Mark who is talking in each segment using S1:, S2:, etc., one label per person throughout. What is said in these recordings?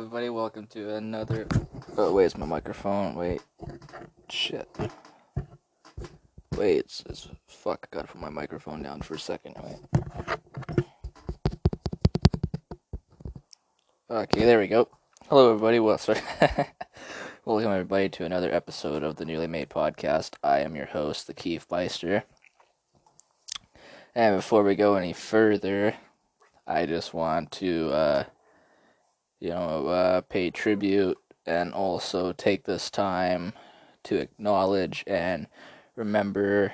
S1: everybody. Welcome to another. Oh, wait, it's my microphone. Wait. Shit. Wait, it's, it's. Fuck, I gotta put my microphone down for a second. Wait. Okay, there we go. Hello, everybody. Well, sorry. Welcome, everybody, to another episode of the Newly Made Podcast. I am your host, the Keith Beister. And before we go any further, I just want to. Uh, you know, uh, pay tribute and also take this time to acknowledge and remember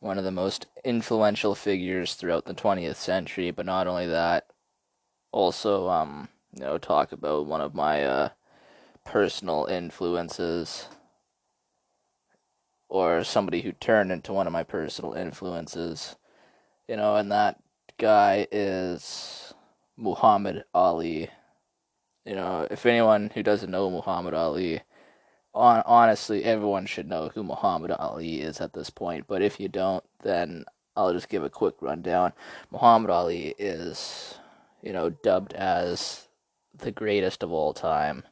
S1: one of the most influential figures throughout the 20th century. But not only that, also, um, you know, talk about one of my uh, personal influences or somebody who turned into one of my personal influences. You know, and that guy is Muhammad Ali you know, if anyone who doesn't know Muhammad Ali, on honestly, everyone should know who Muhammad Ali is at this point. But if you don't, then I'll just give a quick rundown. Muhammad Ali is, you know, dubbed as the greatest of all time,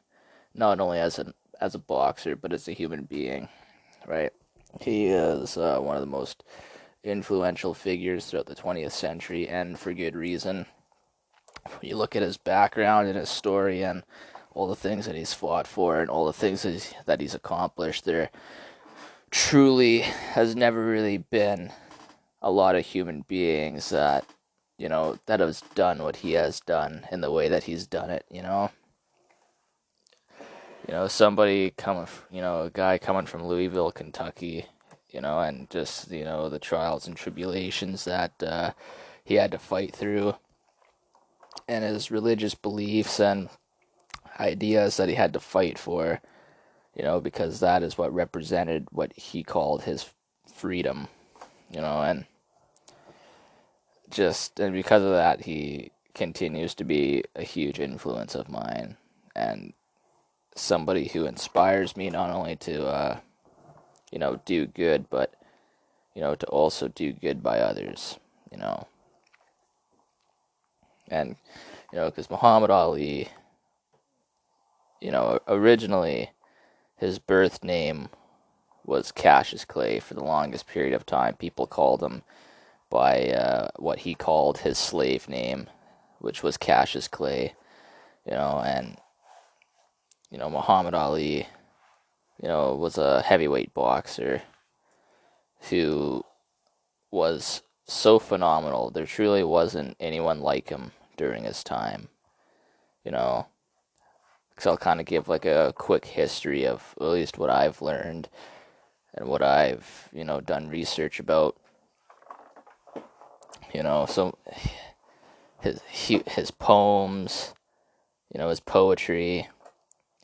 S1: not only as an as a boxer, but as a human being, right? He is uh, one of the most influential figures throughout the 20th century, and for good reason you look at his background and his story and all the things that he's fought for and all the things that he's, that he's accomplished, there truly has never really been a lot of human beings that you know that has done what he has done in the way that he's done it. You know, you know somebody coming, you know, a guy coming from Louisville, Kentucky, you know, and just you know the trials and tribulations that uh, he had to fight through and his religious beliefs and ideas that he had to fight for, you know, because that is what represented what he called his freedom, you know, and just, and because of that, he continues to be a huge influence of mine and somebody who inspires me not only to, uh, you know, do good, but, you know, to also do good by others, you know and you know because Muhammad Ali, you know, originally his birth name was Cassius Clay for the longest period of time. People called him by uh, what he called his slave name, which was Cassius Clay, you know, and you know Muhammad Ali, you know, was a heavyweight boxer who was so phenomenal. There truly wasn't anyone like him during his time. You know, because I'll kind of give like a quick history of at least what I've learned and what I've, you know, done research about. You know, so his his poems, you know, his poetry,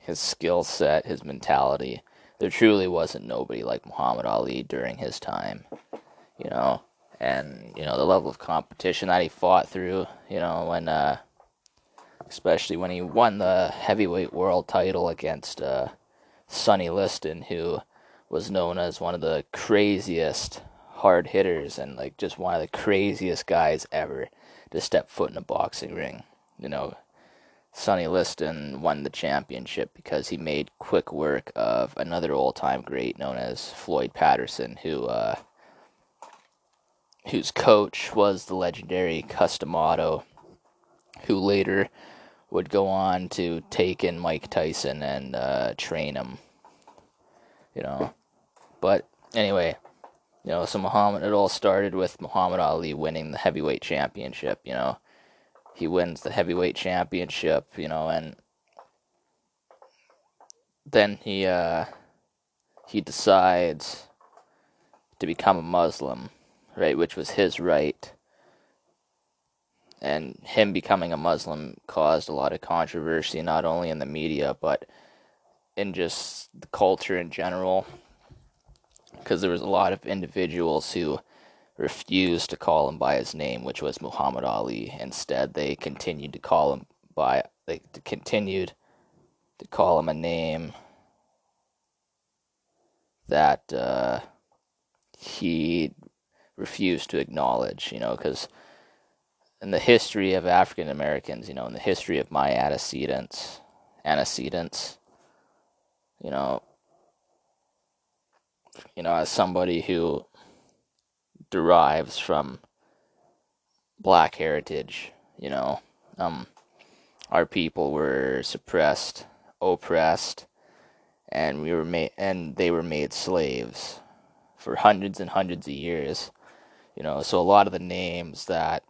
S1: his skill set, his mentality. There truly wasn't nobody like Muhammad Ali during his time. You know, and you know the level of competition that he fought through. You know when, uh, especially when he won the heavyweight world title against uh, Sonny Liston, who was known as one of the craziest hard hitters and like just one of the craziest guys ever to step foot in a boxing ring. You know, Sonny Liston won the championship because he made quick work of another all-time great known as Floyd Patterson, who uh, whose coach was the legendary Cus D'Amato, who later would go on to take in Mike Tyson and uh, train him. You know, but anyway, you know, so Muhammad. It all started with Muhammad Ali winning the heavyweight championship. You know, he wins the heavyweight championship. You know, and then he uh, he decides to become a Muslim right, which was his right. And him becoming a Muslim caused a lot of controversy, not only in the media, but in just the culture in general. Because there was a lot of individuals who refused to call him by his name, which was Muhammad Ali. Instead, they continued to call him by, they continued to call him a name that uh, he refuse to acknowledge, you know, because in the history of African Americans, you know, in the history of my antecedents antecedents. You know, you know, as somebody who derives from black heritage, you know, um, our people were suppressed, oppressed, and we were made, and they were made slaves for hundreds and hundreds of years. You know, so a lot of the names that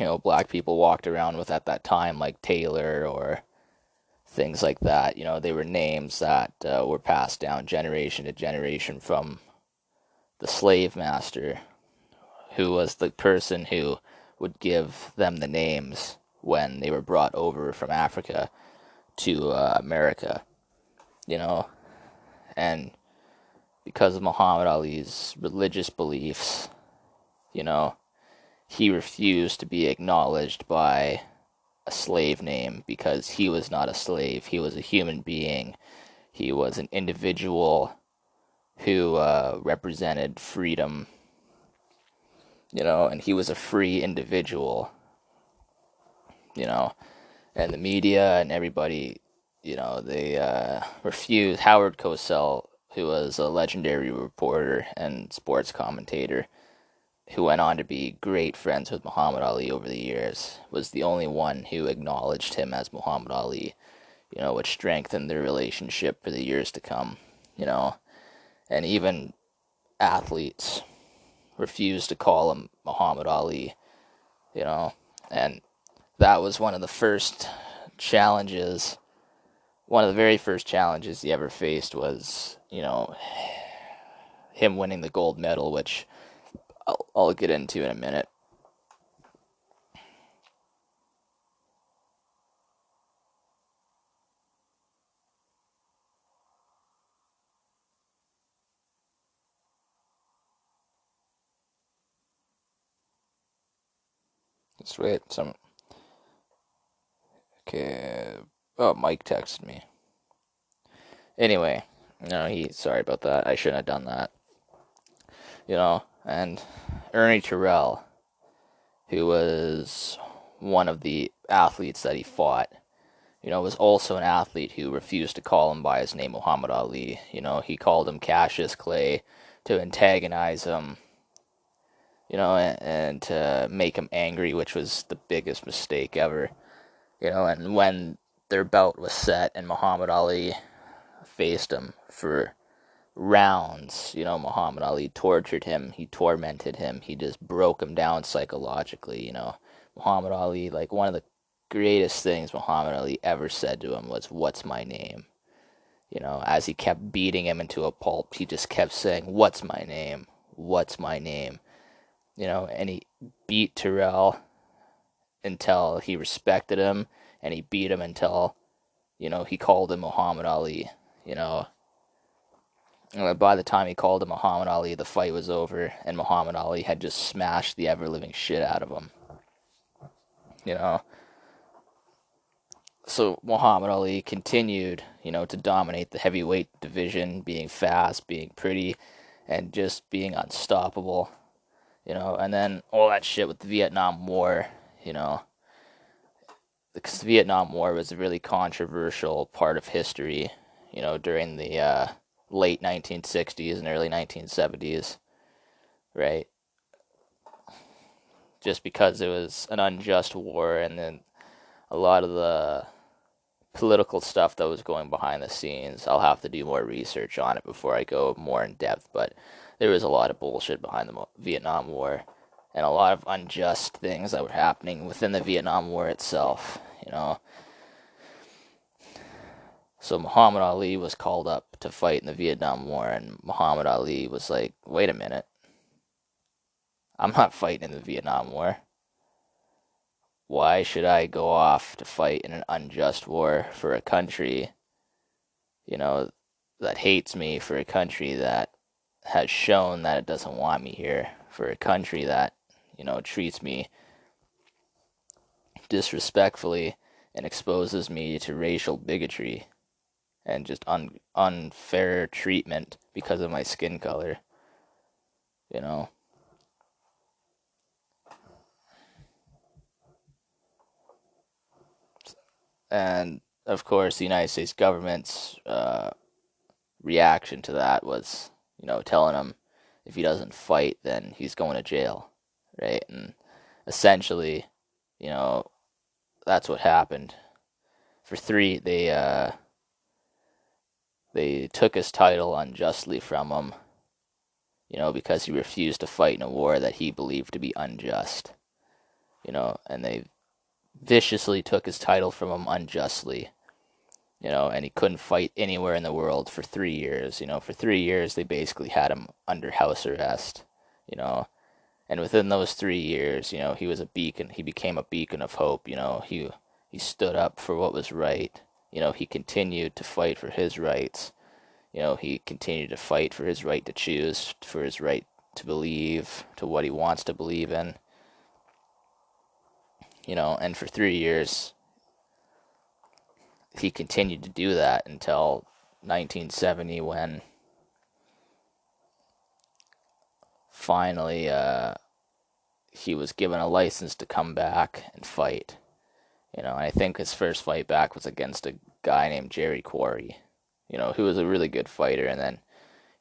S1: you know black people walked around with at that time, like Taylor or things like that, you know, they were names that uh, were passed down generation to generation from the slave master, who was the person who would give them the names when they were brought over from Africa to uh, America, you know, and because of Muhammad Ali's religious beliefs, you know, he refused to be acknowledged by a slave name because he was not a slave. He was a human being. He was an individual who uh, represented freedom, you know, and he was a free individual, you know, and the media and everybody, you know, they uh, refused. Howard Cosell, who was a legendary reporter and sports commentator, who went on to be great friends with Muhammad Ali over the years, was the only one who acknowledged him as Muhammad Ali, you know, which strengthened their relationship for the years to come, you know. And even athletes refused to call him Muhammad Ali, you know. And that was one of the first challenges, one of the very first challenges he ever faced was, you know, him winning the gold medal, which I'll, I'll get into in a minute. Let's wait. Some. Okay. Oh, Mike texted me. Anyway, no, he. Sorry about that. I shouldn't have done that. You know, and Ernie Terrell, who was one of the athletes that he fought, you know, was also an athlete who refused to call him by his name, Muhammad Ali. You know, he called him Cassius Clay to antagonize him, you know, and, and to make him angry, which was the biggest mistake ever. You know, and when their belt was set and Muhammad Ali faced him for rounds. You know, Muhammad Ali tortured him, he tormented him, he just broke him down psychologically. You know, Muhammad Ali, like one of the greatest things Muhammad Ali ever said to him was, What's my name? You know, as he kept beating him into a pulp, he just kept saying, What's my name? What's my name? You know, and he beat Terrell until he respected him, and he beat him until, you know, he called him Muhammad Ali. You know, by the time he called him Muhammad Ali, the fight was over, and Muhammad Ali had just smashed the ever living shit out of him. You know? So Muhammad Ali continued, you know, to dominate the heavyweight division, being fast, being pretty, and just being unstoppable. You know, and then all that shit with the Vietnam War, you know. The Vietnam War was a really controversial part of history, you know, during the uh, late 1960s and early 1970s, right? Just because it was an unjust war and then a lot of the political stuff that was going behind the scenes. I'll have to do more research on it before I go more in depth, but there was a lot of bullshit behind the Vietnam War and a lot of unjust things that were happening within the Vietnam War itself, you know. So Muhammad Ali was called up to fight in the Vietnam War, and Muhammad Ali was like, wait a minute. I'm not fighting in the Vietnam War. Why should I go off to fight in an unjust war for a country, you know, that hates me, for a country that has shown that it doesn't want me here, for a country that, you know, treats me disrespectfully and exposes me to racial bigotry and just un- unfair treatment because of my skin color. You know. And of course, the United States government's uh, reaction to that was, you know, telling him if he doesn't fight, then he's going to jail, right? And essentially, you know, that's what happened. For three, they uh, they took his title unjustly from him, you know, because he refused to fight in a war that he believed to be unjust, you know, and they viciously took his title from him unjustly you know, and he couldn't fight anywhere in the world for three years. You know, for three years they basically had him under house arrest. You know, and within those three years, you know, he was a beacon. He became a beacon of hope. You know, he he stood up for what was right. You know, he continued to fight for his rights. You know, he continued to fight for his right to choose, for his right to believe, to what he wants to believe in. You know, and for three years, he continued to do that until 1970 when finally uh, he was given a license to come back and fight. You know, I think his first fight back was against a guy named Jerry Quarry, you know, who was a really good fighter. And then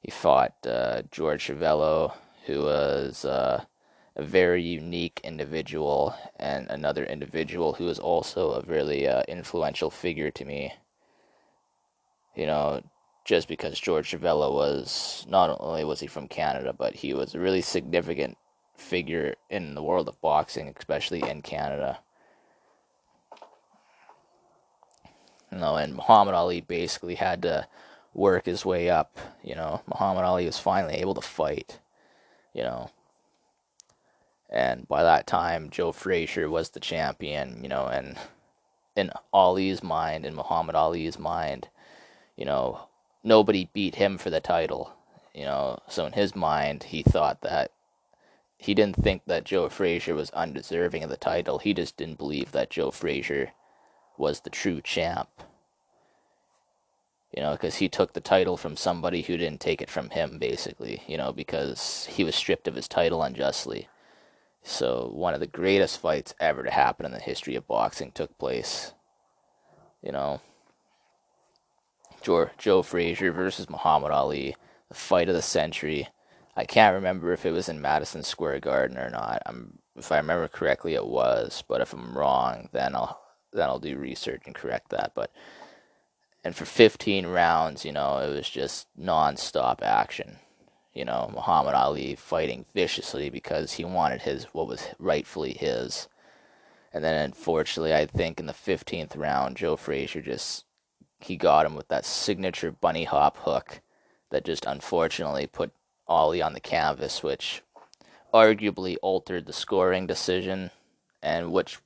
S1: he fought uh, George Chuvalo, who was uh, a very unique individual and another individual who was also a really uh, influential figure to me. You know, just because George Chuvalo was not only was he from Canada, but he was a really significant figure in the world of boxing, especially in Canada. You know, and Muhammad Ali basically had to work his way up. You know, Muhammad Ali was finally able to fight. You know, and by that time, Joe Frazier was the champion, you know, and in Ali's mind, in Muhammad Ali's mind, you know, nobody beat him for the title, you know. So in his mind, he thought that he didn't think that Joe Frazier was undeserving of the title. He just didn't believe that Joe Frazier was the true champ. You know, because he took the title from somebody who didn't take it from him, basically, you know, because he was stripped of his title unjustly. So one of the greatest fights ever to happen in the history of boxing took place. You know, Joe, Joe Frazier versus Muhammad Ali, the fight of the century. I can't remember if it was in Madison Square Garden or not. I'm, if I remember correctly, it was. But if I'm wrong, then I'll then I'll do research and correct that. But and for 15 rounds, you know, it was just nonstop action you know, Muhammad Ali fighting viciously because he wanted his what was rightfully his. And then unfortunately, I think in the 15th round, Joe Frazier just he got him with that signature bunny hop hook that just unfortunately put Ali on the canvas, which arguably altered the scoring decision and which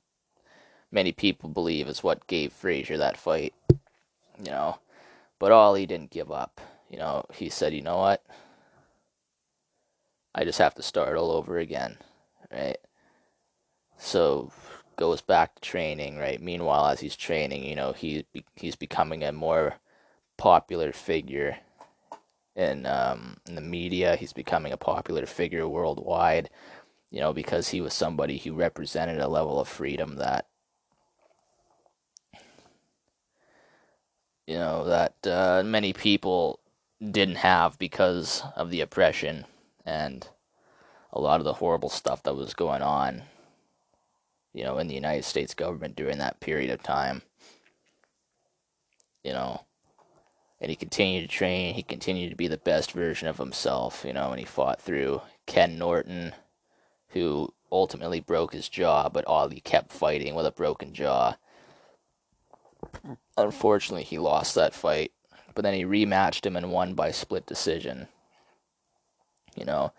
S1: many people believe is what gave Frazier that fight. You know, but Ali didn't give up. You know, he said, "You know what? I just have to start all over again, right? So goes back to training, right? Meanwhile, as he's training, you know, he he's becoming a more popular figure in um, in the media. He's becoming a popular figure worldwide, you know, because he was somebody who represented a level of freedom that you know that uh, many people didn't have because of the oppression and a lot of the horrible stuff that was going on, you know, in the United States government during that period of time. You know, and he continued to train. He continued to be the best version of himself, you know, and he fought through Ken Norton, who ultimately broke his jaw, but Ali kept fighting with a broken jaw. Unfortunately, he lost that fight, but then he rematched him and won by split decision you know,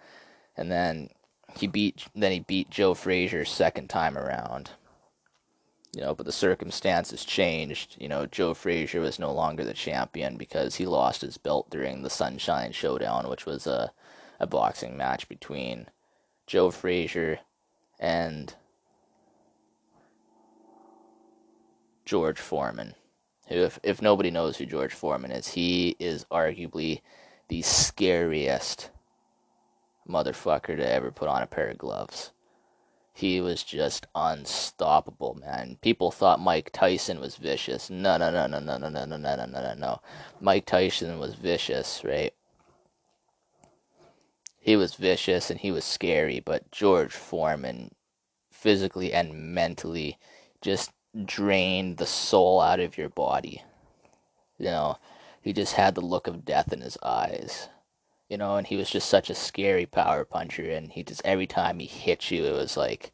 S1: and then he beat then he beat Joe Frazier second time around. You know, but the circumstances changed. You know, Joe Frazier was no longer the champion because he lost his belt during the Sunshine Showdown, which was a a boxing match between Joe Frazier and George Foreman. Who, if if nobody knows who George Foreman is, he is arguably the scariest motherfucker to ever put on a pair of gloves. he was just unstoppable, man. People thought Mike Tyson was vicious. No, no, no, no, no, no, no, no, no, no, no, no. Mike Tyson was vicious, right? He was vicious and he was scary, but George Foreman physically and mentally just drained the soul out of your body. You know, he just had the look of death in his eyes you know, and he was just such a scary power puncher, and he just every time he hit you, it was like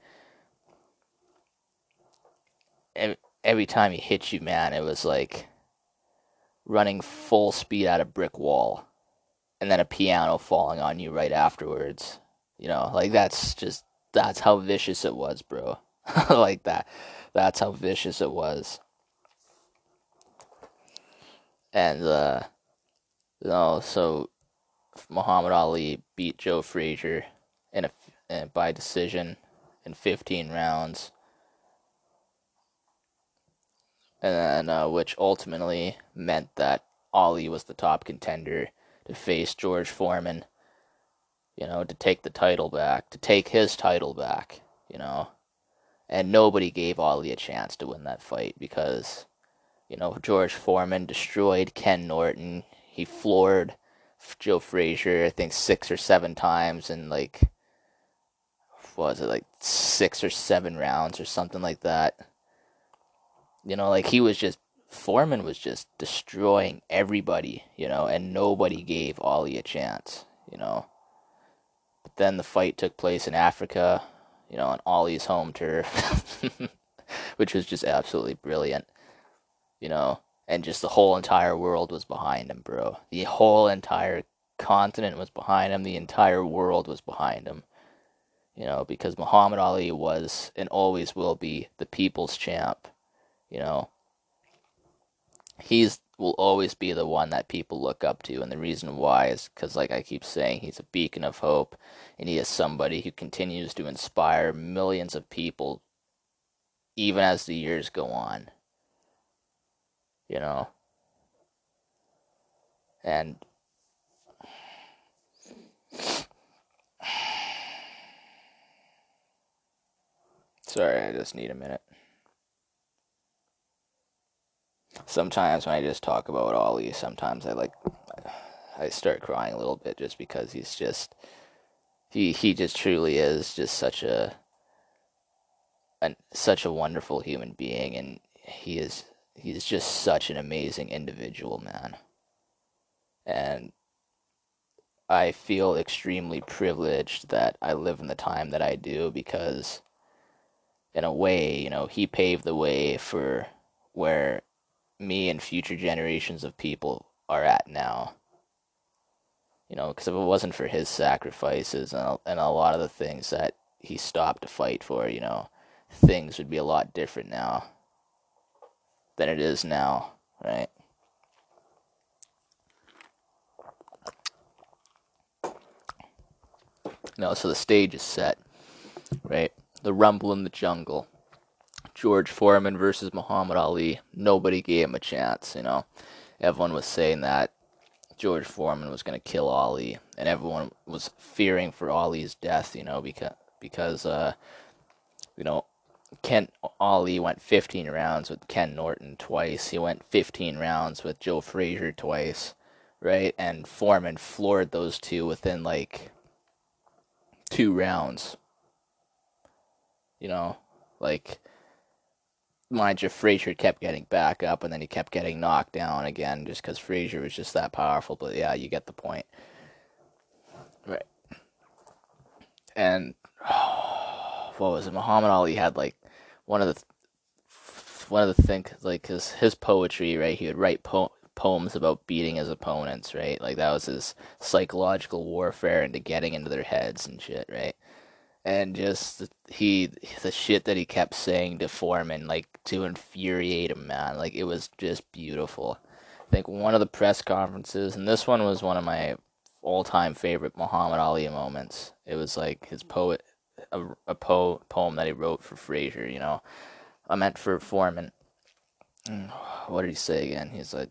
S1: every, time he hit you, man, it was like running full speed at a brick wall, and then a piano falling on you right afterwards. You know, like that's just that's how vicious it was, bro. like that. That's how vicious it was. And uh you know, so Muhammad Ali beat Joe Frazier in a in, by decision in 15 rounds, and uh, which ultimately meant that Ali was the top contender to face George Foreman. You know, to take the title back, to take his title back. You know, and nobody gave Ali a chance to win that fight because, you know, George Foreman destroyed Ken Norton. He floored Joe Frazier, I think six or seven times in like was it like six or seven rounds or something like that. You know, like he was just Foreman was just destroying everybody, you know, and nobody gave Ali a chance, you know. But then the fight took place in Africa, you know, on Ali's home turf, which was just absolutely brilliant, you know and just the whole entire world was behind him, bro. The whole entire continent was behind him. The entire world was behind him. You know, because Muhammad Ali was and always will be the people's champ. You know, he's will always be the one that people look up to, and the reason why is because, like I keep saying, he's a beacon of hope, and he is somebody who continues to inspire millions of people, even as the years go on you know. And sorry, I just need a minute. Sometimes when I just talk about Ali, sometimes I like I start crying a little bit just because he's just he he just truly is just such a an, such a wonderful human being and he is he's just such an amazing individual, man. And I feel extremely privileged that I live in the time that I do because, in a way, you know, he paved the way for where me and future generations of people are at now. You know, because if it wasn't for his sacrifices and a, and a lot of the things that he stopped to fight for, you know, things would be a lot different now than it is now, right? No, so the stage is set, right? The rumble in the jungle. George Foreman versus Muhammad Ali. Nobody gave him a chance, you know. Everyone was saying that George Foreman was going to kill Ali, and everyone was fearing for Ali's death, you know, because because uh, you know Ken Ali went 15 rounds with Ken Norton twice. He went 15 rounds with Joe Frazier twice, right? And Foreman floored those two within like two rounds. You know, like mind you, Frazier kept getting back up, and then he kept getting knocked down again, just because Frazier was just that powerful. But yeah, you get the point, right? And oh, what was it? Muhammad Ali had like one of the one of the things like his his poetry, right? He would write po- poems about beating his opponents, right? Like that was his psychological warfare into getting into their heads and shit, right? And just he the shit that he kept saying to Foreman, like to infuriate him, man. Like it was just beautiful. I think one of the press conferences, and this one was one of my all-time favorite Muhammad Ali moments. It was like his poet a, a po- poem that he wrote for Frazier, you know. I meant for Foreman. Mm, what did he say again? He's like,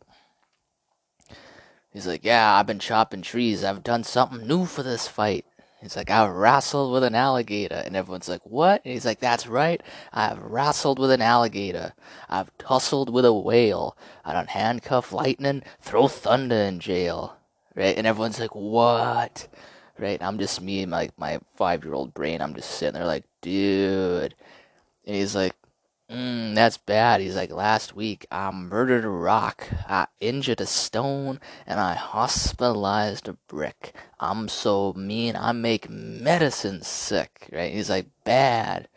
S1: he's like, yeah, I've been chopping trees. I've done something new for this fight. He's like, I've wrestled with an alligator. And everyone's like, what? And he's like, that's right. I've wrestled with an alligator. I've tussled with a whale. I don't handcuff lightning, throw thunder in jail. Right? And everyone's like, what? Right? I'm just me, my, my five year old brain. I'm just sitting there like, dude. And he's like, Mm, that's bad. He's like, last week I murdered a rock, I injured a stone, and I hospitalized a brick. I'm so mean, I make medicine sick, right? He's like, bad.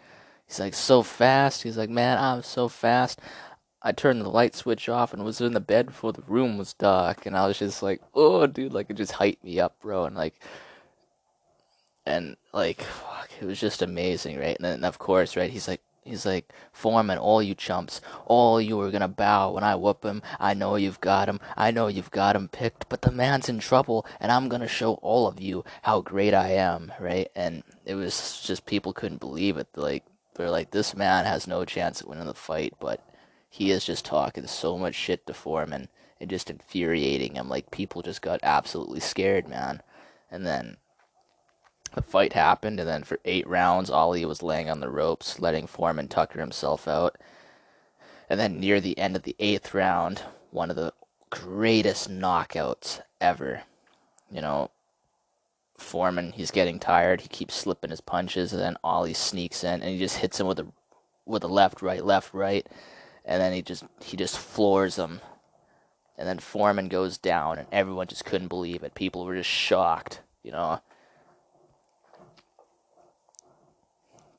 S1: He's like, so fast. He's like, man, I'm so fast. I turned the light switch off and was in the bed before the room was dark. And I was just like, oh, dude, like, it just hyped me up, bro. And like, and like, fuck, it was just amazing, right? And then, of course, right, he's like, He's like, Foreman, all you chumps, all you are gonna bow when I whoop him. I know you've got him. I know you've got him picked, but the man's in trouble, and I'm gonna show all of you how great I am, right? And it was just people couldn't believe it. Like they're like, this man has no chance of winning the fight, but he is just talking so much shit to Foreman and just infuriating him. Like people just got absolutely scared, man. And then the fight happened, and then for eight rounds, Ali was laying on the ropes, letting Foreman tucker himself out. And then near the end of the eighth round, one of the greatest knockouts ever. You know, Foreman, he's getting tired. He keeps slipping his punches, and then Ali sneaks in and he just hits him with a with a left, right, left, right, and then he just he just floors him. And then Foreman goes down, and everyone just couldn't believe it. People were just shocked, you know.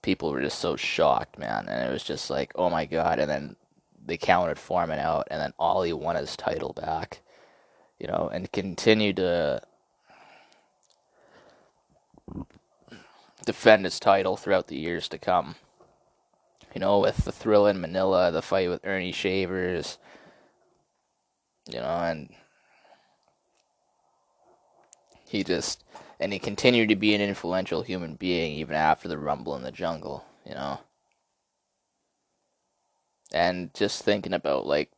S1: People were just so shocked, man. And it was just like, oh my god. And then they counted Foreman out, and then Ali won his title back, you know, and continued to defend his title throughout the years to come. You know, with the Thrilla in Manila, the fight with Earnie Shavers, you know, and he just and he continued to be an influential human being even after the rumble in the jungle, you know. And just thinking about like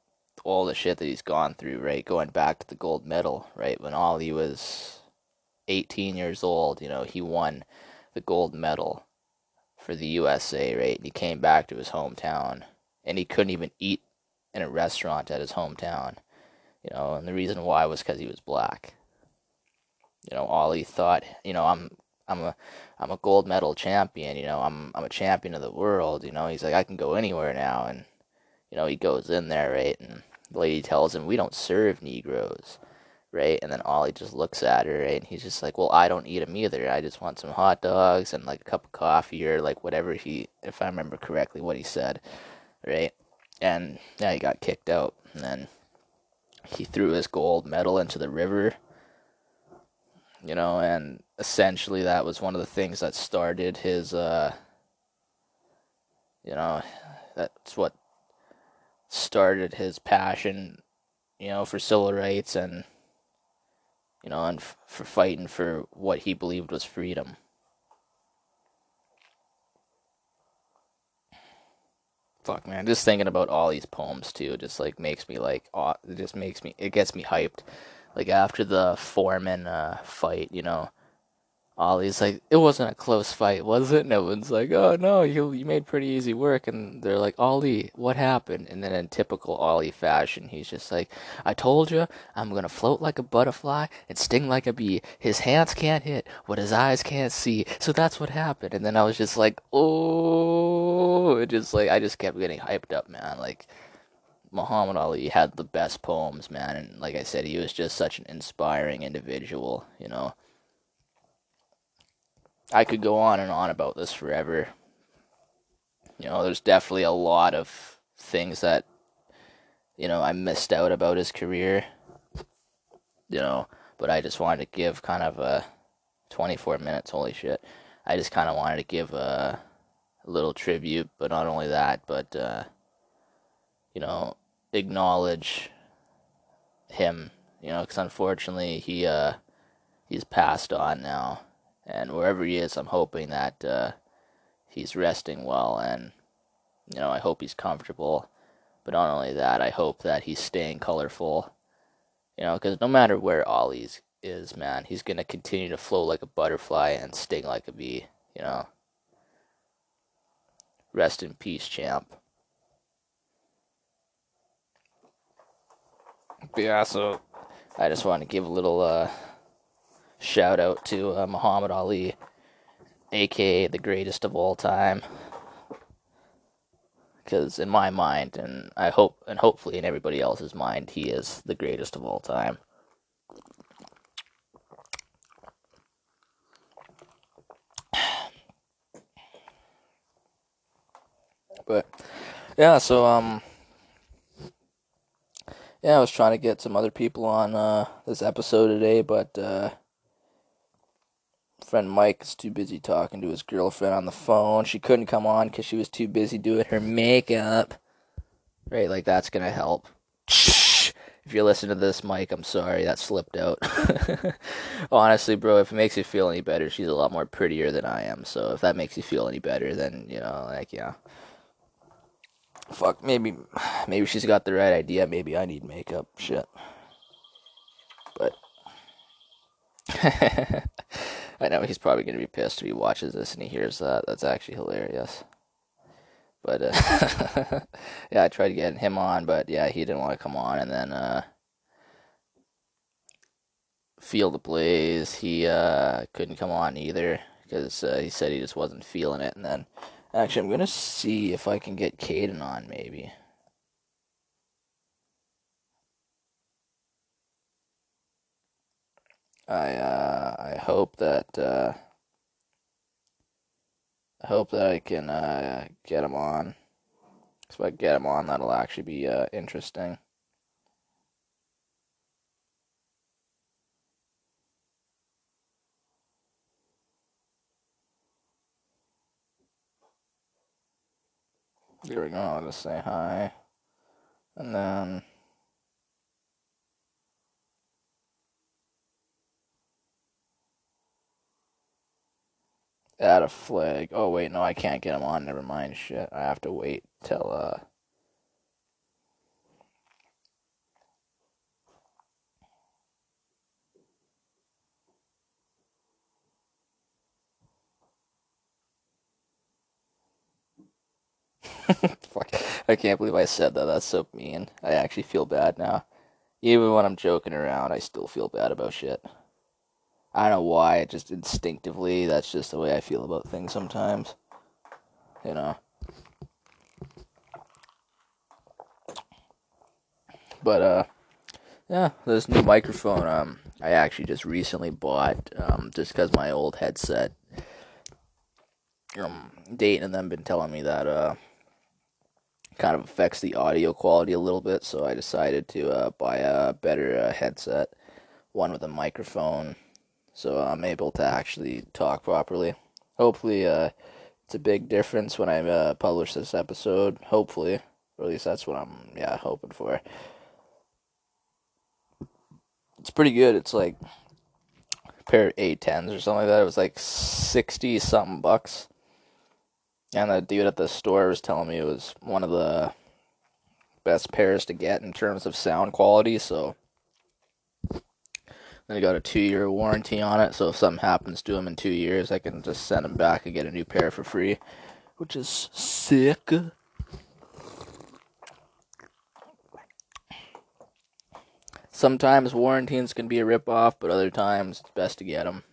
S1: all the shit that he's gone through, right? Going back to the gold medal, right? When Ali was 18 years old, you know, he won the gold medal for the USA, right? And he came back to his hometown and he couldn't even eat in a restaurant at his hometown, you know, and the reason why was because he was black you know, Ali thought, you know, I'm I'm a I'm a gold medal champion, you know, I'm I'm a champion of the world, you know. He's like I can go anywhere now and you know, he goes in there, right? And the lady tells him, "We don't serve Negroes." Right? And then Ali just looks at her, right? And he's just like, "Well, I don't eat them either. I just want some hot dogs and like a cup of coffee or like whatever he if I remember correctly what he said." Right? And yeah, he got kicked out. And then he threw his gold medal into the river you know, and essentially that was one of the things that started his, uh, you know, that's what started his passion, you know, for civil rights and, you know, and f- for fighting for what he believed was freedom. Fuck man, just thinking about all these poems too, just like makes me like, it just makes me, it gets me hyped like after the Foreman uh, fight, you know, Ali's like, it wasn't a close fight, was it? And everyone's like, oh no, you you made pretty easy work. And they're like, Ali, what happened? And then in typical Ali fashion, he's just like, I told you, I'm gonna float like a butterfly and sting like a bee. His hands can't hit what his eyes can't see. So that's what happened. And then I was just like, oh, it just like I just kept getting hyped up, man. Like Muhammad Ali had the best poems, man, and like I said, he was just such an inspiring individual, you know. I could go on and on about this forever. You know, there's definitely a lot of things that you know, I missed out about his career. You know, but I just wanted to give kind of a 24 minutes, holy shit. I just kind of wanted to give a, little tribute, but not only that, but uh you know, acknowledge him, you know, because unfortunately he uh, he's passed on now, and wherever he is, I'm hoping that uh, he's resting well, and you know, I hope he's comfortable. But not only that, I hope that he's staying colorful. You know, because no matter where Ali's is, man, he's gonna continue to flow like a butterfly and sting like a bee. You know. Rest in peace, champ. But yeah, so I just want to give a little uh, shout out to uh, Muhammad Ali, aka the greatest of all time. Because in my mind, and I hope, and hopefully in everybody else's mind, he is the greatest of all time. But yeah, so um, yeah, I was trying to get some other people on uh, this episode today, but uh, friend Mike is too busy talking to his girlfriend on the phone. She couldn't come on because she was too busy doing her makeup. Right, like that's gonna help. If you're listening to this, Mike, I'm sorry that slipped out. Honestly, bro, if it makes you feel any better, she's a lot more prettier than I am. So if that makes you feel any better, then you know, like yeah fuck, maybe, maybe she's got the right idea. Maybe I need makeup. Shit. But I know he's probably gonna be pissed if he watches this and he hears that. That's actually hilarious. But uh, yeah, I tried getting him on, but yeah, he didn't want to come on. And then uh, Feel the Blaze, he uh, couldn't come on either because uh, he said he just wasn't feeling it. And then Actually, I'm gonna see if I can get Caden on, maybe. I uh, I hope that uh, I hope that I can uh, get him on. If I get him on, that'll actually be uh, interesting. Here we go. I'll just say hi. And then. Add a flag. Oh, wait, no, I can't get him on. Never mind. Shit. I have to wait till, uh. Fuck. I can't believe I said that. That's so mean. I actually feel bad now. Even when I'm joking around, I still feel bad about shit. I don't know why, just instinctively, that's just the way I feel about things sometimes. You know? But, uh, yeah, this new microphone, um, I actually just recently bought, um, just because my old headset, um, Dayton and them been telling me that, uh, kind of affects the audio quality a little bit, so I decided to uh, buy a better uh, headset, one with a microphone, so I'm able to actually talk properly. Hopefully, uh, it's a big difference when I uh, publish this episode. Hopefully, or at least that's what I'm yeah hoping for. It's pretty good. It's like a pair of A10s or something like that. It was like sixty something bucks and the dude at the store was telling me it was one of the best pairs to get in terms of sound quality. So then I got a two year warranty on it. So if something happens to them in two years, I can just send them back and get a new pair for free, which is sick. Sometimes warranties can be a rip off, but other times it's best to get them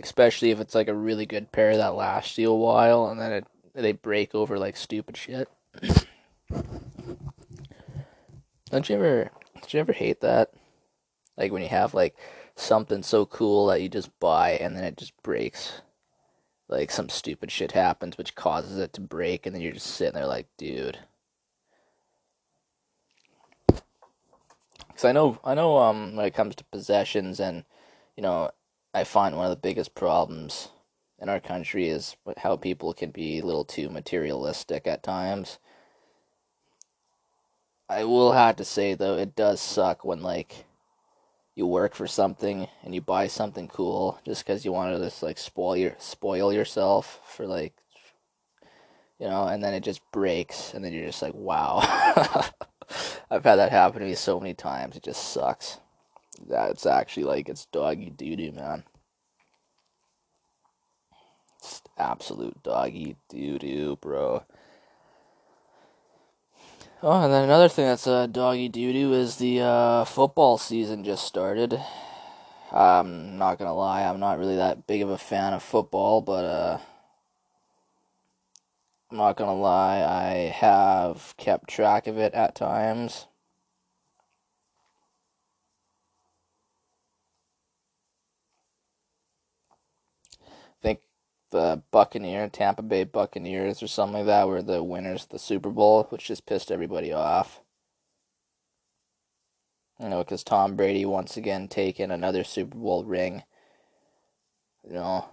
S1: especially if it's like a really good pair that lasts you a while and then it, they break over like stupid shit. Don't you ever don't you ever hate that? Like when you have like something so cool that you just buy and then it just breaks. Like some stupid shit happens which causes it to break and then you're just sitting there like, dude. Cuz I know I know um when it comes to possessions and you know I find one of the biggest problems in our country is how people can be a little too materialistic at times. I will have to say though, it does suck when like you work for something and you buy something cool just because you wanted to just like spoil your spoil yourself for like you know, and then it just breaks, and then you're just like, wow. I've had that happen to me so many times. It just sucks That's actually like it's doggy doo doo, man. It's absolute doggy doo doo, bro. Oh, and then another thing that's uh, doggy doo doo is the uh, football season just started. I'm not gonna lie, I'm not really that big of a fan of football, but uh, I'm not gonna lie, I have kept track of it at times. I the Buccaneer, Tampa Bay Buccaneers, or something like that, were the winners of the Super Bowl, which just pissed everybody off. You know, because Tom Brady once again taken another Super Bowl ring. You know,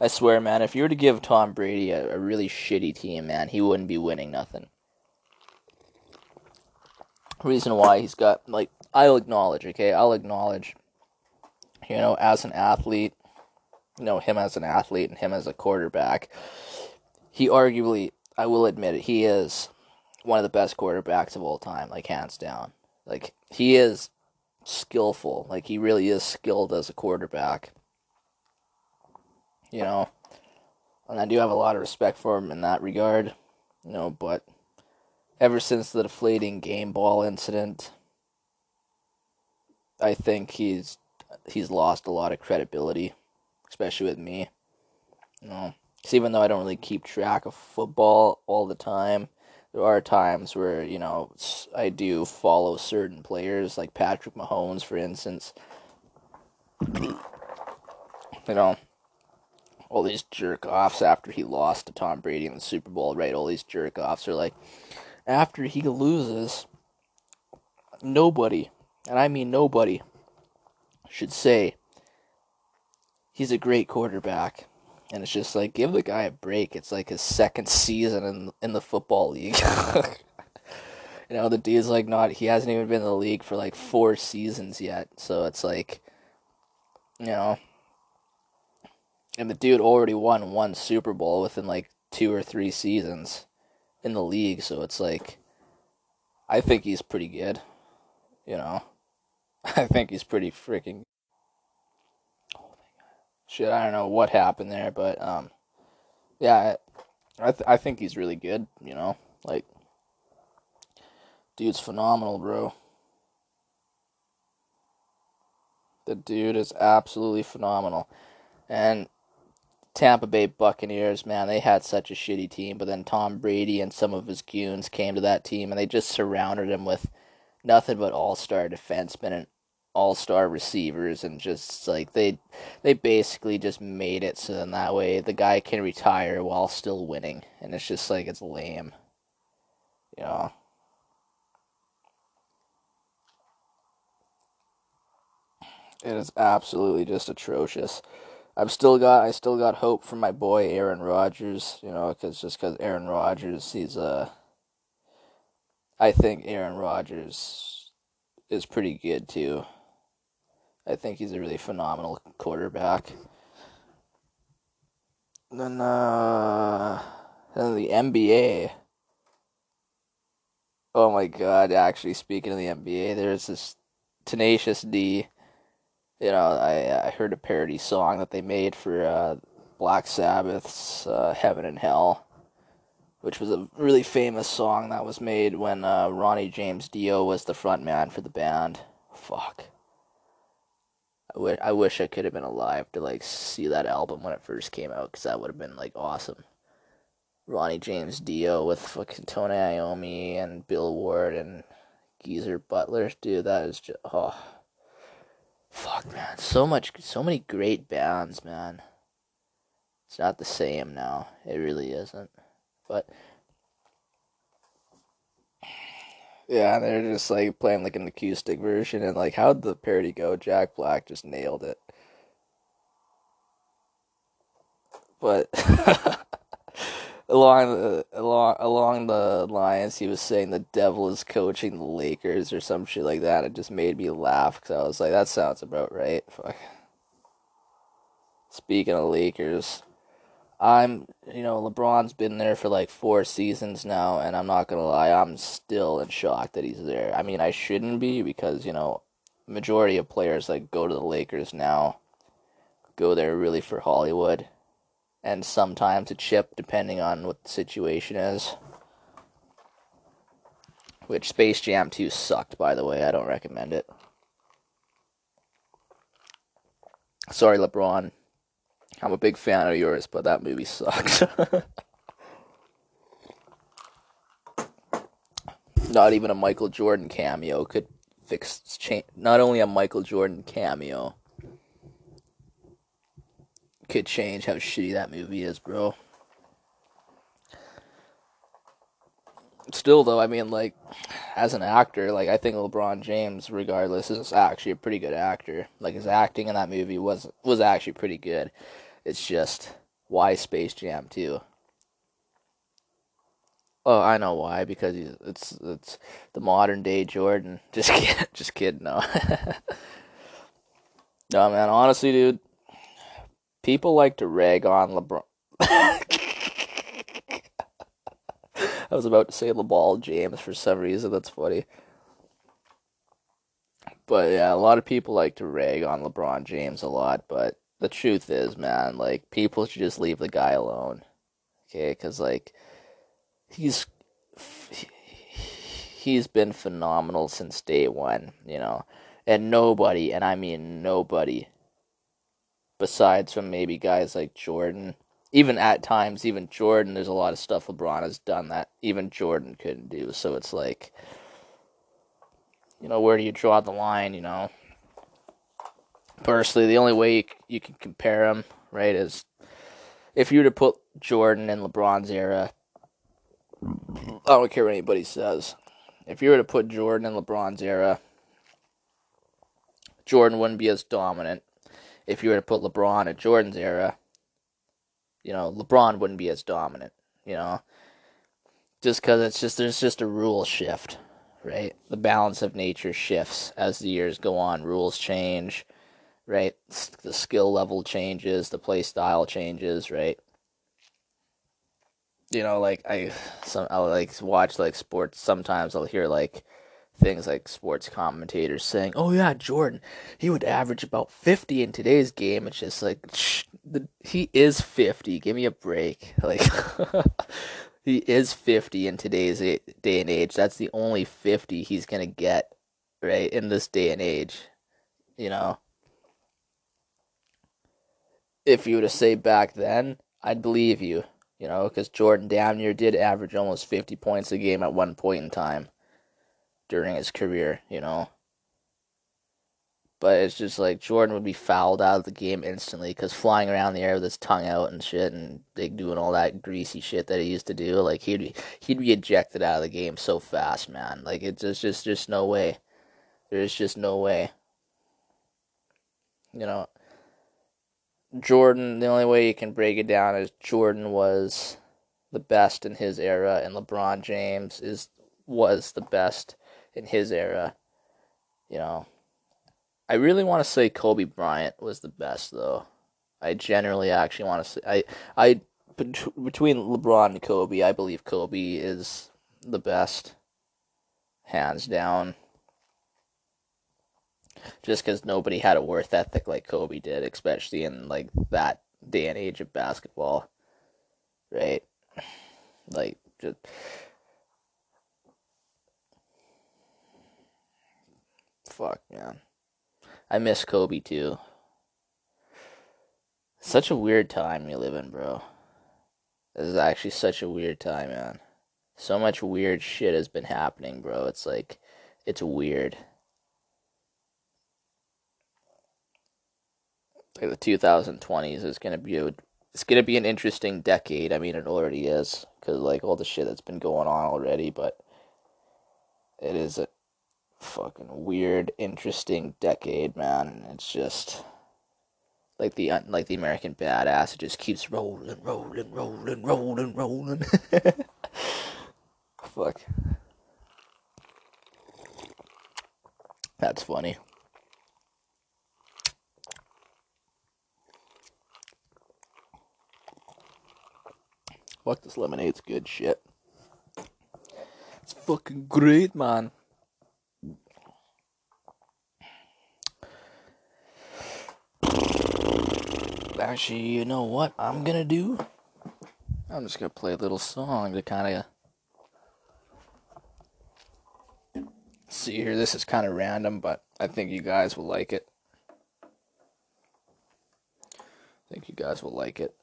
S1: I swear, man, if you were to give Tom Brady a, a really shitty team, man, he wouldn't be winning nothing. Reason why he's got, like, I'll acknowledge, okay? I'll acknowledge, you know, as an athlete, you know, him as an athlete and him as a quarterback, he arguably, I will admit it, he is one of the best quarterbacks of all time, like, hands down. Like, he is skillful. Like, he really is skilled as a quarterback you know, and I do have a lot of respect for him in that regard, you know, but ever since the deflating game ball incident, I think he's he's lost a lot of credibility, especially with me. You know, because even though I don't really keep track of football all the time, there are times where you know I do follow certain players, like Patrick Mahomes, for instance. You know, all these jerk offs after he lost to Tom Brady in the Super Bowl, right? All these jerk offs are like, after he loses, nobody, and I mean nobody, should say he's a great quarterback. And it's just like give the guy a break. It's like his second season in in the football league. you know, the dude's like not he hasn't even been in the league for like four seasons yet. So it's like you know, and the dude already won one Super Bowl within like two or three seasons in the league, so it's like I think he's pretty good. You know, I think he's pretty freaking. Shit, I don't know what happened there, but um, yeah, I th- I think he's really good. You know, like dude's phenomenal, bro. The dude is absolutely phenomenal. And Tampa Bay Buccaneers, man, they had such a shitty team, but then Tom Brady and some of his goons came to that team and they just surrounded him with nothing but all-star defensemen and all-star receivers and just like they they basically just made it so then that way the guy can retire while still winning and it's just like it's lame. You know. It is absolutely just atrocious. I've still got I still got hope for my boy Aaron Rodgers, you know, cause just because Aaron Rodgers, he's a. Uh, I think Aaron Rodgers is pretty good too. I think he's a really phenomenal quarterback. Then uh, then the NBA. Oh my God! Actually, speaking of the NBA, there's this Tenacious D you know, I I heard a parody song that they made for uh, Black Sabbath's uh, "Heaven and Hell," which was a really famous song that was made when uh, Ronnie James Dio was the front man for the band. Fuck. I wish I wish I could have been alive to like see that album when it first came out, because that would have been like awesome. Ronnie James Dio with fucking Tony Iommi and Bill Ward and Geezer Butler, dude. That is just oh Fuck, man. So much, so many great bands, man. It's not the same now. It really isn't. But yeah, and they're just like playing like an acoustic version, and like, how'd the parody go? Jack Black just nailed it. But along the along along the lines he was saying the devil is coaching the Lakers or some shit like that. It just made me laugh because I was like, that sounds about right. Fuck. Speaking of Lakers, I'm you know LeBron's been there for like four seasons now, and I'm not gonna lie, I'm still in shock that he's there. I mean, I shouldn't be because you know majority of players that go to the Lakers now go there really for Hollywood and sometimes a chip depending on what the situation is. Which Space Jam 2 sucked, by the way. I don't recommend it. Sorry, LeBron. I'm a big fan of yours, but that movie sucked. Not even a Michael Jordan cameo could fix change. Not only a Michael Jordan cameo could change how shitty that movie is, bro. Still, though, I mean, like, as an actor, like, I think LeBron James, regardless, is actually a pretty good actor. Like, his acting in that movie was was actually pretty good. It's just why Space Jam 2. Oh, I know why because it's it's the modern day Jordan. Just kid, just kidding. No, no, man. Honestly, dude, people like to rag on LeBron. I was about to say LeBall James for some reason. That's funny. But yeah, a lot of people like to rag on LeBron James a lot. But the truth is, man, like people should just leave the guy alone. Okay, because like he's he's been phenomenal since day one, you know. And nobody, and I mean nobody, besides from maybe guys like Jordan, even at times, even Jordan, there's a lot of stuff LeBron has done that even Jordan couldn't do. So it's like, you know, where do you draw the line, you know? Personally, the only way you, you can compare them, right, is if you were to put Jordan in LeBron's era, I don't care what anybody says. If you were to put Jordan in LeBron's era, Jordan wouldn't be as dominant. If you were to put LeBron in Jordan's era, you know, LeBron wouldn't be as dominant, you know. Just cuz it's just there's just a rule shift, right? The balance of nature shifts as the years go on, rules change, right? The skill level changes, the play style changes, right? you know, like I some I'll like watch like sports. Sometimes I'll hear like things like sports commentators saying, "Oh yeah, Jordan, he would average about fifty in today's game." It's just like shh, the, he is fifty. Give me a break. Like he is fifty in today's day and age. That's the only fifty he's gonna get, right in this day and age. You know, if you were to say back then, I'd believe you you know, because Jordan damn near did average almost 50 points a game at one point in time during his career, you know. But it's just like Jordan would be fouled out of the game instantly because flying around the air with his tongue out and shit, and doing all that greasy shit that he used to do, like he'd be, he'd be ejected out of the game so fast, man. Like it's just just just no way. There's just no way. You know, Jordan, the only way you can break it down is Jordan was the best in his era, and LeBron James is was the best in his era. You know, I really want to say Kobe Bryant was the best, though. I generally actually want to say I I between LeBron and Kobe, I believe Kobe is the best, hands down just because nobody had a worth ethic like Kobe did, especially in like that day and age of basketball, right? Like just. Fuck, man. I miss Kobe too. Such a weird time we live in, bro. This is actually such a weird time, man. So much weird shit has been happening, bro. It's like, it's weird. Like the 2020s is going to be a, it's going to be an interesting decade. I mean, it already is because like all the shit that's been going on already, but it is a fucking weird, interesting decade, man. It's just like the like the American Badass. It just keeps rolling, rolling, rolling, rolling, rolling. Fuck. That's funny. Fuck this lemonade's good shit. It's fucking great, man. Actually, you know what I'm gonna do? I'm just gonna play a little song to kind of see here. This is kind of random, but I think you guys will like it. I think you guys will like it.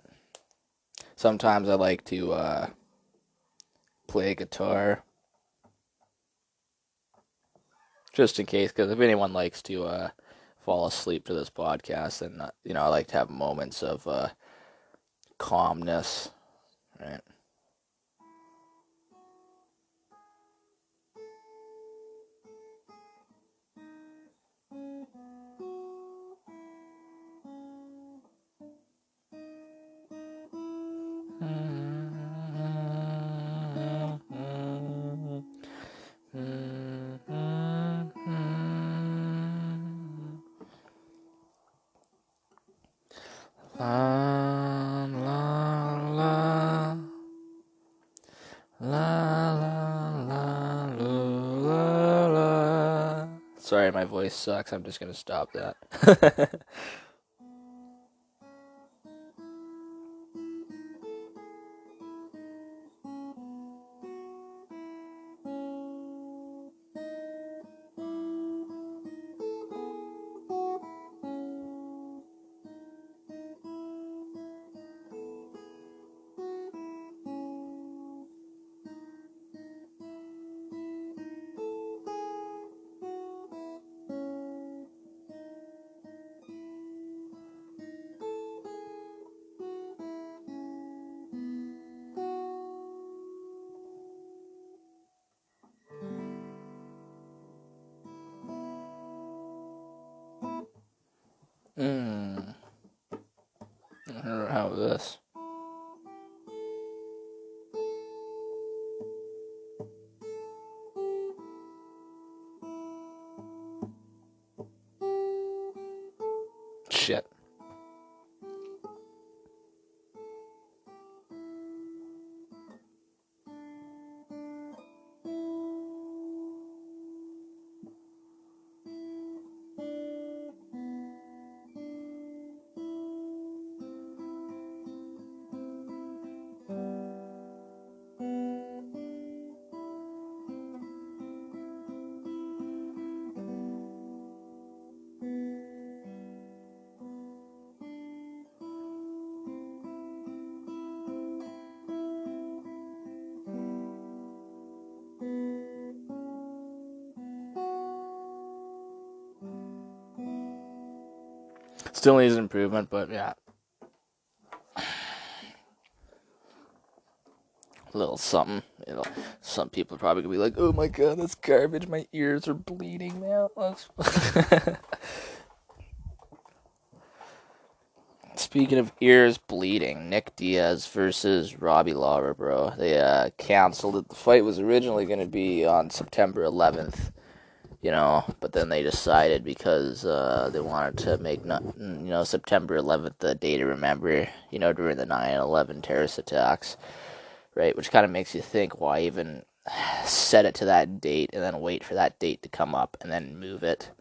S1: Sometimes I like to uh, play guitar just in case, because if anyone likes to uh, fall asleep to this podcast, then uh, you know I like to have moments of uh, calmness, right? Sucks. I'm just gonna stop that. Still needs improvement, but yeah. A little something. You know, some people probably gonna be like, "Oh my god, that's garbage. My ears are bleeding now." Speaking of ears bleeding, Nick Diaz versus Robbie Lawler, bro. They uh, canceled it. The fight was originally going to be on September 11th, you know, but then they decided because uh, they wanted to make, not, you know, September 11th the day to remember, you know, during the 9 11 terrorist attacks, right? Which kind of makes you think why even set it to that date and then wait for that date to come up and then move it.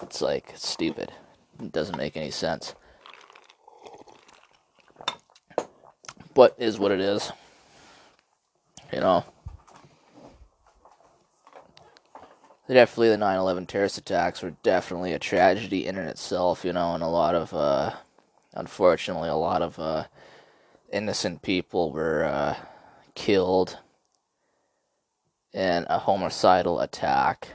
S1: It's like stupid. It doesn't make any sense. But is what it is. You know. Definitely the 9/11 terrorist attacks were definitely a tragedy in and itself, you know, and a lot of uh unfortunately a lot of uh innocent people were uh killed in a homicidal attack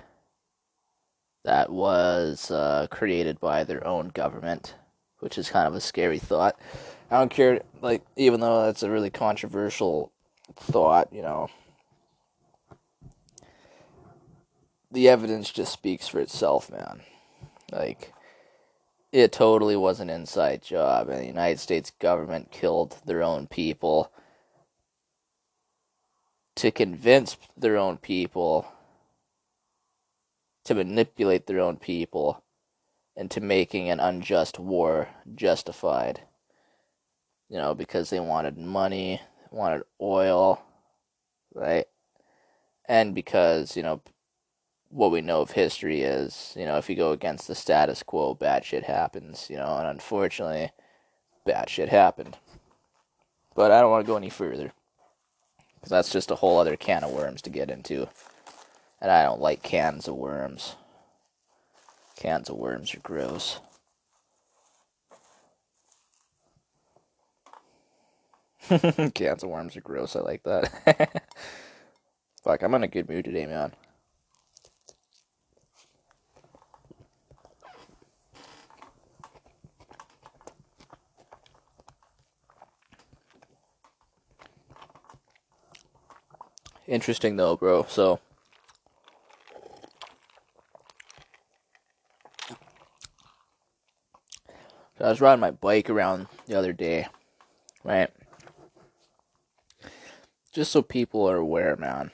S1: that was uh, created by their own government, which is kind of a scary thought. I don't care, like, even though that's a really controversial thought, you know, the evidence just speaks for itself, man. Like, it totally was an inside job, and the United States government killed their own people to convince their own people to manipulate their own people into making an unjust war justified you know, because they wanted money, wanted oil, right? And because, you know, what we know of history is, you know, if you go against the status quo, bad shit happens, you know, and unfortunately, bad shit happened. But I don't want to go any further. Because that's just a whole other can of worms to get into. And I don't like cans of worms. Cans of worms are gross. cans of worms are gross. I like that. Fuck, I'm in a good mood today, man. Interesting though, bro. So I was riding my bike around the other day, right? Just so people are aware, man.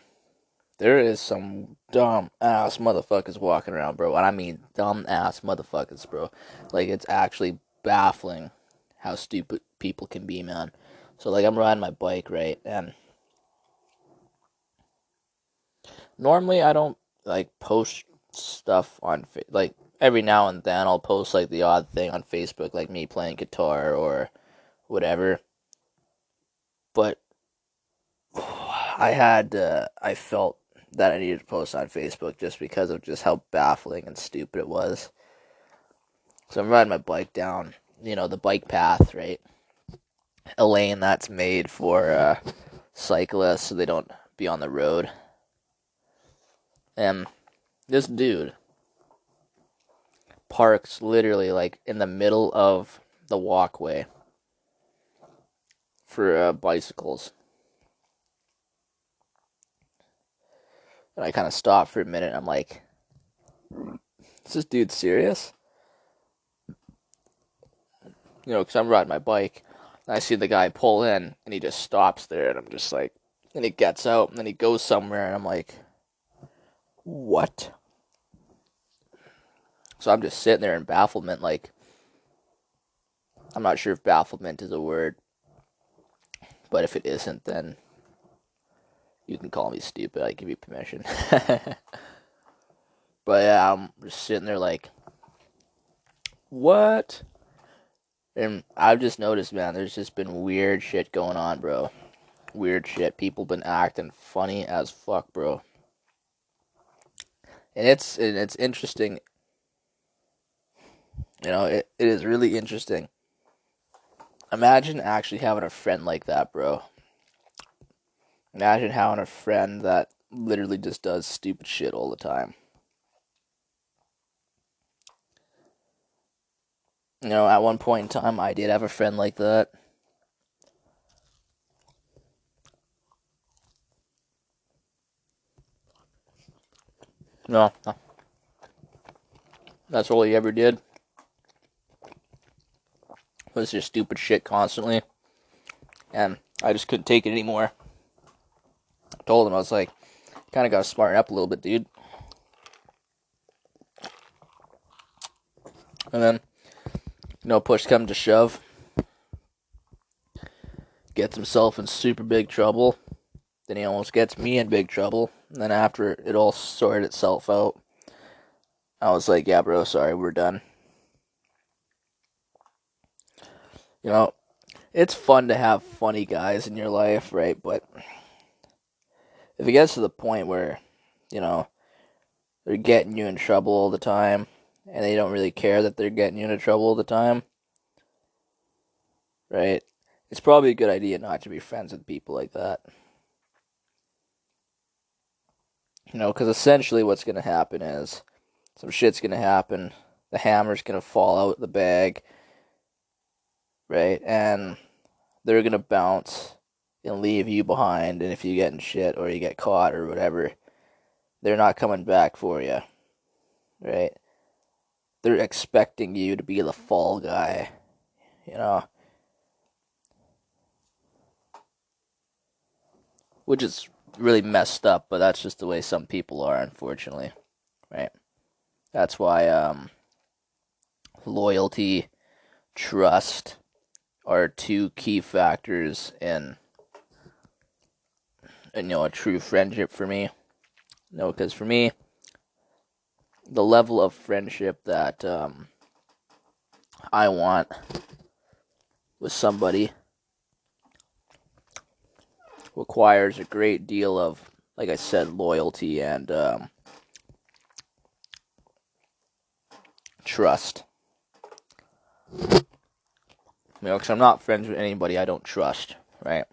S1: There is some dumb ass motherfuckers walking around, bro. And I mean dumb ass motherfuckers, bro. Like it's actually baffling how stupid people can be, man. So like I'm riding my bike, right? And normally I don't like post stuff on like every now and then I'll post like the odd thing on Facebook like me playing guitar or whatever. But I had uh, I felt that I needed to post on Facebook just because of just how baffling and stupid it was. So I'm riding my bike down, you know, the bike path, right? A lane that's made for uh, cyclists so they don't be on the road. And this dude parks literally like in the middle of the walkway for uh, bicycles. And I kind of stopped for a minute. I'm like, is this dude serious? You know, because I'm riding my bike. And I see the guy pull in and he just stops there. And I'm just like, and he gets out and then he goes somewhere. And I'm like, what? So I'm just sitting there in bafflement, like, I'm not sure if bafflement is a word, but if it isn't, then you can call me stupid. I give you permission. but yeah, I'm just sitting there like, what? And I've just noticed, man, there's just been weird shit going on, bro. Weird shit. People been acting funny as fuck, bro and it's and it's interesting. You know, it, it is really interesting. Imagine actually having a friend like that, bro. Imagine having a friend that literally just does stupid shit all the time. You know, at one point in time, I did have a friend like that. No. That's all he ever did. Was just stupid shit constantly. And I just couldn't take it anymore. I told him, I was like, kind of got to smarten up a little bit, dude. And then, you know, push come to shove. Gets himself in super big trouble. Then he almost gets me in big trouble. And then after it all sorted itself out, I was like, yeah, bro, sorry, we're done. You know, it's fun to have funny guys in your life, right? But if it gets to the point where, you know, they're getting you in trouble all the time and they don't really care that they're getting you into trouble all the time, right? It's probably a good idea not to be friends with people like that. You know, because essentially what's going to happen is some shit's going to happen. The hammer's going to fall out the bag, right? And they're going to bounce and leave you behind. And if you get in shit or you get caught or whatever, they're not coming back for you, right? They're expecting you to be the fall guy, you know? Which is really messed up, but that's just the way some people are, unfortunately. Right? That's why um, loyalty, trust are two key factors in, in you know a true friendship for me. No, because for me, the level of friendship that um, I want with somebody requires a great deal of, like I said, loyalty and um, trust. You know, because I'm not friends with anybody I don't trust, right?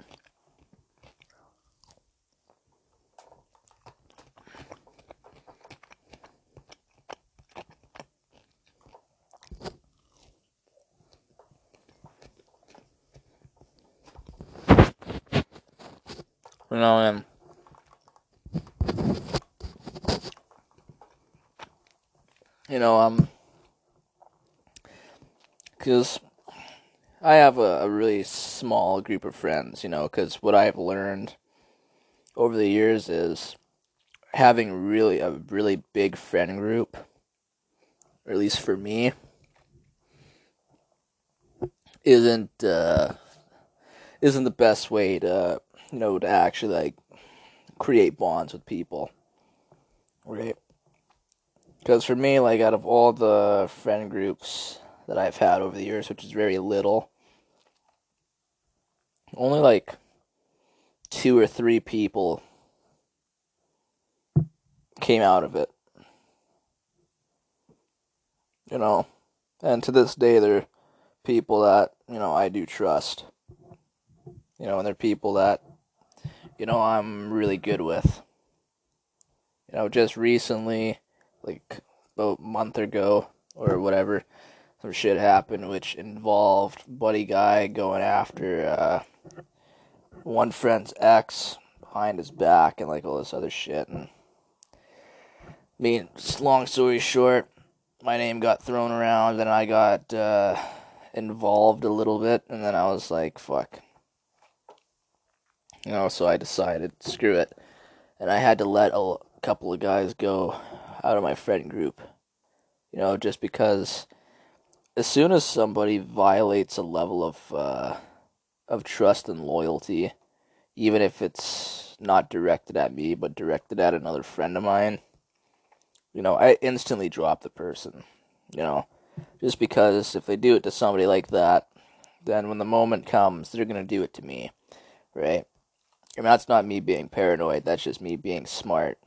S1: You know, and you know, um, because I have a, a really small group of friends, you know, because what I've learned over the years is having really a really big friend group, or at least for me, isn't uh, isn't the best way to you know to actually like create bonds with people, right? Because for me, like out of all the friend groups that I've had over the years, which is very little, only like two or three people came out of it. You know, and to this day, they're people that, you know, I do trust. You know, and they're people that, you know, I'm really good with. You know, just recently, like about a month ago or whatever, some shit happened which involved Buddy Guy going after uh, one friend's ex behind his back and like all this other shit. And I mean, long story short, my name got thrown around and I got uh, involved a little bit, and then I was like, fuck. You know, so I decided, screw it. And I had to let a couple of guys go out of my friend group. You know, just because as soon as somebody violates a level of uh, of trust and loyalty, even if it's not directed at me but directed at another friend of mine, you know, I instantly drop the person. You know, just because if they do it to somebody like that, then when the moment comes, they're gonna do it to me, right? I mean, that's not me being paranoid. That's just me being smart.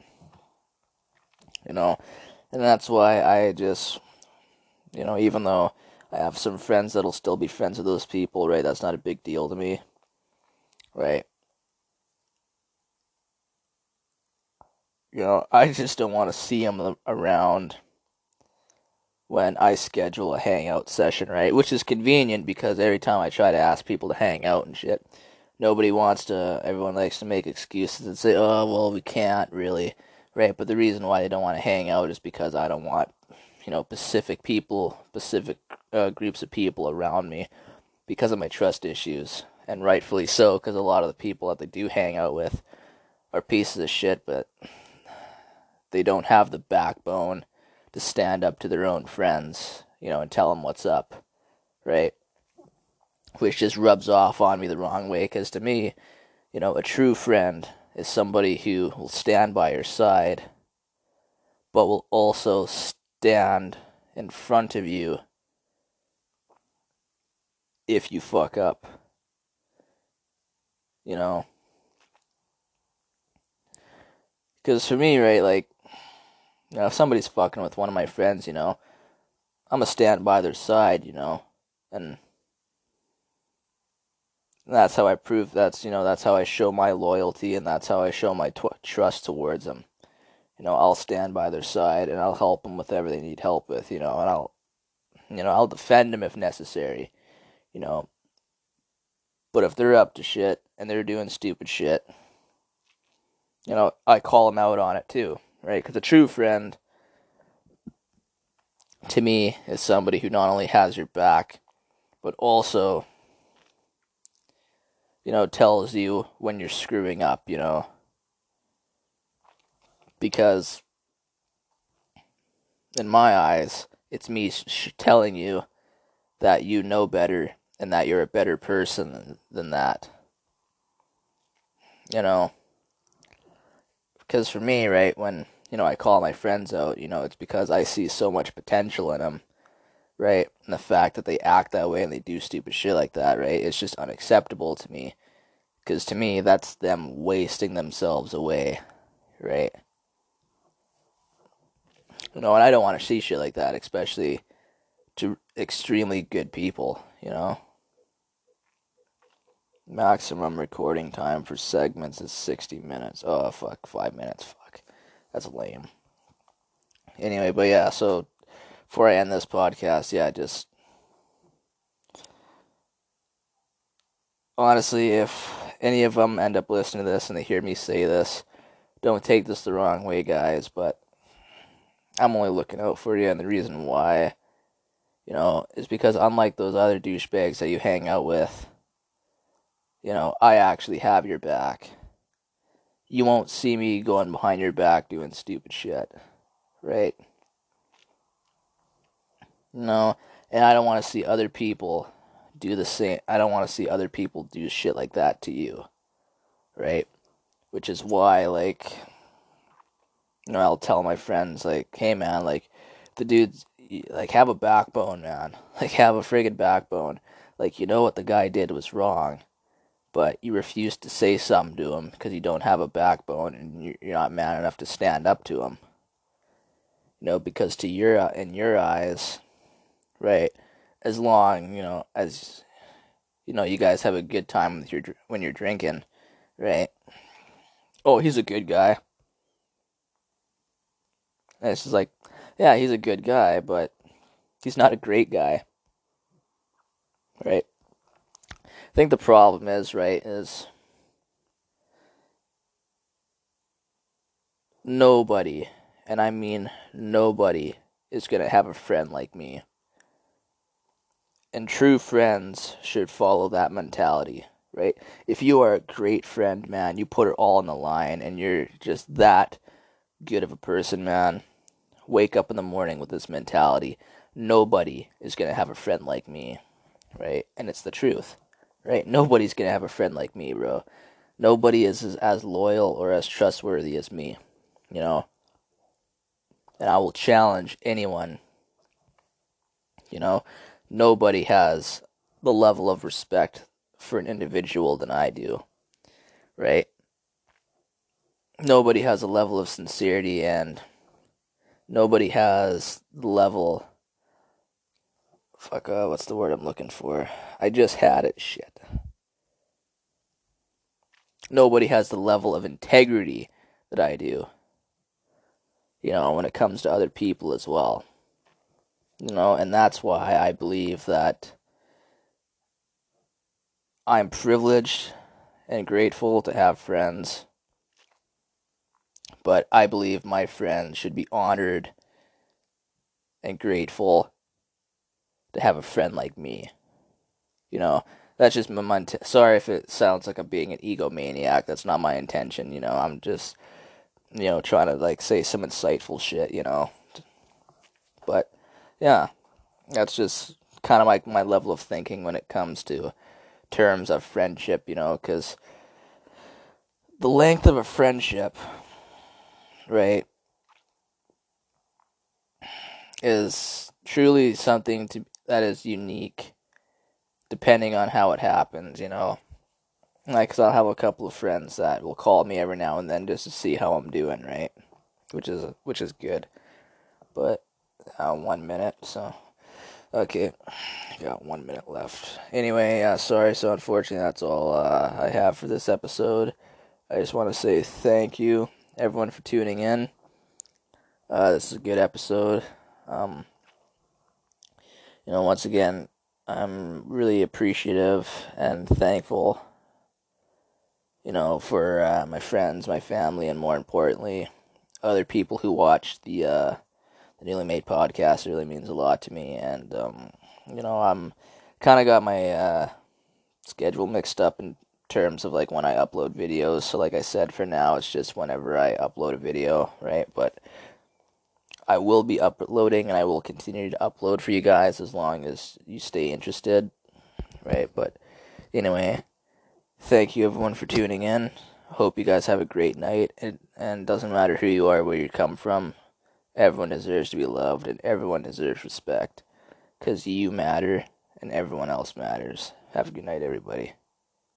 S1: You know, and that's why I just, you know, even though I have some friends that'll still be friends with those people, right? That's not a big deal to me, right? You know, I just don't want to see them around when I schedule a hangout session, right? Which is convenient because every time I try to ask people to hang out and shit, nobody wants to, everyone likes to make excuses and say, oh, well, we can't really, right? But the reason why they don't want to hang out is because I don't want, you know, specific people, specific uh, groups of people around me because of my trust issues. And rightfully so, because a lot of the people that they do hang out with are pieces of shit, but they don't have the backbone to stand up to their own friends, you know, and tell them what's up, right? Which just rubs off on me the wrong way, because to me, you know, a true friend is somebody who will stand by your side, but will also stand in front of you if you fuck up. You know? Because for me, right, like, you know, if somebody's fucking with one of my friends, you know, I'm gonna stand by their side, you know, and that's how I prove that's you know that's how I show my loyalty and that's how I show my trust towards them. You know, I'll stand by their side and I'll help them with whatever they need help with. You know, and I'll you know I'll defend them if necessary. You know, but if they're up to shit and they're doing stupid shit, you know, I call them out on it too right? Because a true friend, to me, is somebody who not only has your back, but also, you know, tells you when you're screwing up, you know. Because, in my eyes, it's me sh- telling you that you know better and that you're a better person than, than that. You know, because for me, right, when, you know, I call my friends out, you know, it's because I see so much potential in them right? And the fact that they act that way and they do stupid shit like that, right? It's just unacceptable to me. Because to me, that's them wasting themselves away, right? You know, and I don't want to see shit like that, especially to extremely good people, you know? Maximum recording time for segments is 60 minutes. Oh, fuck, five minutes, fuck. That's lame. Anyway, but yeah, so before I end this podcast, yeah, just honestly, if any of them end up listening to this and they hear me say this, don't take this the wrong way, guys, but I'm only looking out for you, and the reason why, you know, is because unlike those other douchebags that you hang out with, you know, I actually have your back. You won't see me going behind your back doing stupid shit, right? No, and I don't want to see other people do the same. I don't want to see other people do shit like that to you, right? Which is why, like, you know, I'll tell my friends, like, hey man, like, the dudes, like, have a backbone, man. Like, have a friggin' backbone. Like, you know what the guy did was wrong, but you refuse to say something to him because you don't have a backbone and you're not man enough to stand up to him. You know, because to your in your eyes, right? As long you know as you know you guys have a good time with your when you're drinking, right? Oh, he's a good guy. And it's just like, yeah, he's a good guy, but he's not a great guy, right? I think the problem is right is nobody, and I mean nobody, is gonna have a friend like me and true friends should follow that mentality, right? If you are a great friend, man, you put it all on the line and you're just that good of a person, man. Wake up in the morning with this mentality. Nobody is going to have a friend like me, right? And it's the truth, right? Nobody's going to have a friend like me, bro. Nobody is as, loyal or as trustworthy as me, you know? And I will challenge anyone, you know? Nobody has the level of respect for an individual than I do, right? Nobody has a level of sincerity and nobody has the level. Fuck, uh, what's the word I'm looking for? I just had it, shit. Nobody has the level of integrity that I do. You know, when it comes to other people as well. You know, and that's why I believe that I'm privileged and grateful to have friends. But I believe my friends should be honored and grateful to have a friend like me. You know, that's just my, my sorry if it sounds like I'm being an egomaniac. That's not my intention, you know. I'm just you know trying to like say some insightful shit, you know. But yeah, that's just kind of like my level of thinking when it comes to terms of friendship, you know, because the length of a friendship, right, is truly something to that is unique, depending on how it happens, you know. Like, cause I'll have a couple of friends that will call me every now and then just to see how I'm doing, right? Which is which is good, but uh, one minute, so okay, got one minute left. Anyway, uh, sorry. So unfortunately, that's all uh, I have for this episode. I just want to say thank you, everyone, for tuning in. Uh, this is a good episode. Um, you know, once again, I'm really appreciative and thankful. You know, for uh, my friends, my family, and more importantly, other people who watch the uh, the newly made podcast really means a lot to me, and um, you know I'm kind of got my uh, schedule mixed up in terms of like when I upload videos. So like I said, for now it's just whenever I upload a video, right? But I will be uploading, and I will continue to upload for you guys as long as you stay interested, right? But anyway, thank you everyone for tuning in. Hope you guys have a great night, and, and doesn't matter who you are, where you come from. Everyone deserves to be loved and everyone deserves respect. Because you matter and everyone else matters. Have a good night, everybody.